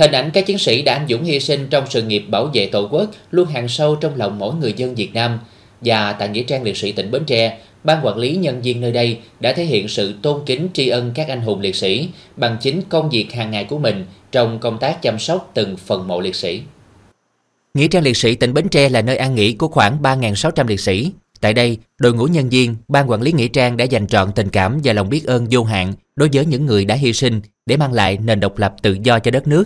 Hình ảnh các chiến sĩ đã anh dũng hy sinh trong sự nghiệp bảo vệ Tổ quốc luôn hàng sâu trong lòng mỗi người dân Việt Nam. Và tại Nghĩa trang liệt sĩ tỉnh Bến Tre, ban quản lý nhân viên nơi đây đã thể hiện sự tôn kính tri ân các anh hùng liệt sĩ bằng chính công việc hàng ngày của mình trong công tác chăm sóc từng phần mộ liệt sĩ. Nghĩa trang liệt sĩ tỉnh Bến Tre là nơi an nghỉ của khoảng 3.600 liệt sĩ. Tại đây, đội ngũ nhân viên, ban quản lý nghĩa trang đã dành trọn tình cảm và lòng biết ơn vô hạn đối với những người đã hy sinh để mang lại nền độc lập tự do cho đất nước.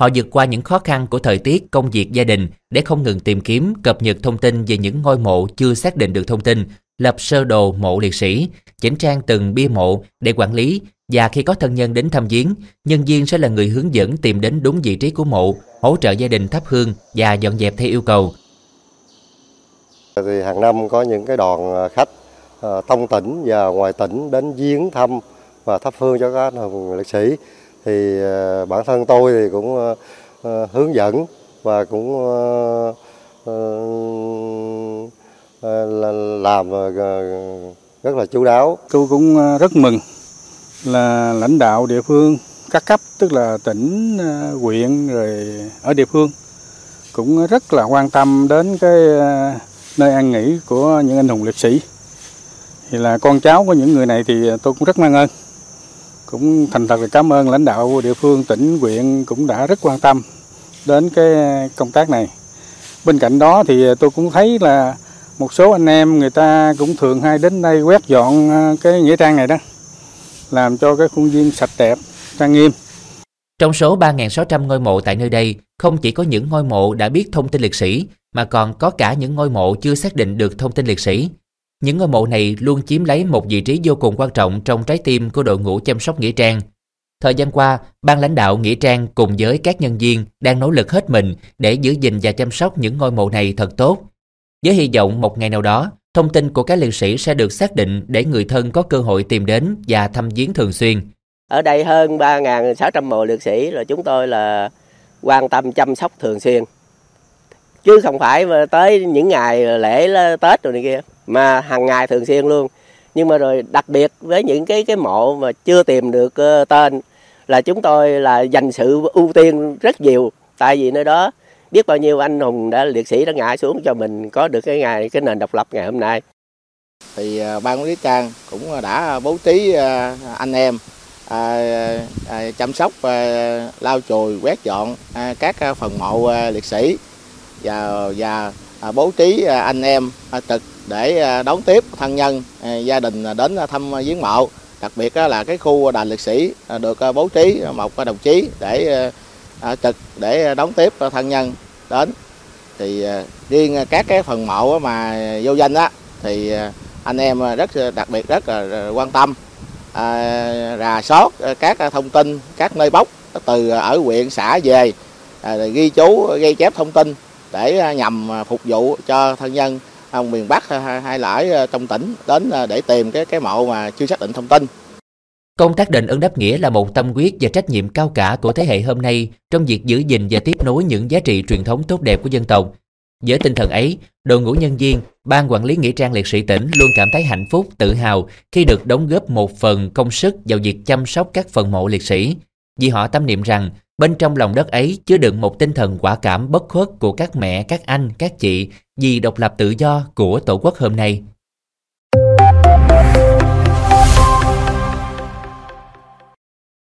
Họ vượt qua những khó khăn của thời tiết, công việc gia đình để không ngừng tìm kiếm, cập nhật thông tin về những ngôi mộ chưa xác định được thông tin, lập sơ đồ mộ liệt sĩ, chỉnh trang từng bia mộ để quản lý và khi có thân nhân đến thăm viếng, nhân viên sẽ là người hướng dẫn tìm đến đúng vị trí của mộ, hỗ trợ gia đình thắp hương và dọn dẹp theo yêu cầu. Thì hàng năm có những cái đoàn à, khách à, trong tỉnh và ngoài tỉnh đến viếng thăm và thắp hương cho các anh hùng liệt sĩ thì ờ, bản thân tôi thì cũng ờ, ờ, hướng dẫn và cũng làm rất là chú đáo. Tôi cũng rất mừng là lãnh đạo địa phương các cấp tức là tỉnh, huyện rồi ở địa phương cũng rất là quan tâm đến cái nơi an nghỉ của những anh hùng liệt sĩ. Thì là con cháu của những người này thì tôi cũng rất mang ơn. Cũng thành thật là cảm ơn lãnh đạo địa phương, tỉnh, huyện cũng đã rất quan tâm đến cái công tác này. Bên cạnh đó thì tôi cũng thấy là một số anh em người ta cũng thường hay đến đây quét dọn à, cái nghĩa trang này đó làm cho cái khuôn viên sạch đẹp, trang nghiêm. Trong số 3.600 ngôi mộ tại nơi đây, không chỉ có những ngôi mộ đã biết thông tin liệt sĩ, mà còn có cả những ngôi mộ chưa xác định được thông tin liệt sĩ. Những ngôi mộ này luôn chiếm lấy một vị trí vô cùng quan trọng trong trái tim của đội ngũ chăm sóc Nghĩa Trang. Thời gian qua, ban lãnh đạo Nghĩa Trang cùng với các nhân viên đang nỗ lực hết mình để giữ gìn và chăm sóc những ngôi mộ này thật tốt. Với hy vọng một ngày nào đó, thông tin của các liệt sĩ sẽ được xác định để người thân có cơ hội tìm đến và thăm viếng thường xuyên. Ở đây hơn 3.600 mộ liệt sĩ là chúng tôi là quan tâm chăm sóc thường xuyên. Chứ không phải tới những ngày lễ Tết rồi này kia, mà hàng ngày thường xuyên luôn. Nhưng mà rồi đặc biệt với những cái cái mộ mà chưa tìm được ờ, tên là chúng tôi là dành sự ưu tiên rất nhiều. Tại vì nơi đó biết bao nhiêu anh hùng đã liệt sĩ đã ngã xuống cho mình có được cái ngày cái nền độc lập ngày hôm nay. Thì ờ, ban quản lý trang cũng đã bố trí ờ, anh em à, à, chăm sóc à, lau chùi quét dọn à, các phần mộ à, liệt sĩ và và À, bố trí à, anh em à, trực để đón tiếp thân nhân gia đình đến thăm viếng mộ. Đặc biệt là cái khu đền liệt sĩ được bố trí một đồng chí để trực để đón tiếp thân nhân đến. Thì riêng các cái phần mộ mà vô danh á thì anh em rất đặc biệt rất là quan tâm à, rà soát các thông tin các nơi bốc từ ở huyện xã về à, ghi chú ghi chép thông tin để à, nhằm à, phục vụ cho thân nhân à, miền Bắc hay là ở trong tỉnh đến để tìm cái cái mộ mà chưa xác định thông tin. Công tác đền ơn đáp nghĩa là một tâm quyết và trách nhiệm cao cả của thế hệ hôm nay trong việc giữ gìn và tiếp nối những giá trị truyền thống tốt đẹp của dân tộc. Với tinh thần ấy, đội ngũ nhân viên, ban quản lý nghĩa trang liệt sĩ tỉnh luôn cảm thấy hạnh phúc, tự hào khi được đóng góp một phần công sức vào việc chăm sóc các phần mộ liệt sĩ. Vì họ tâm niệm rằng bên trong lòng đất ấy chứa đựng một tinh thần quả cảm bất khuất của các mẹ, các anh, các chị vì độc lập tự do của Tổ quốc hôm nay.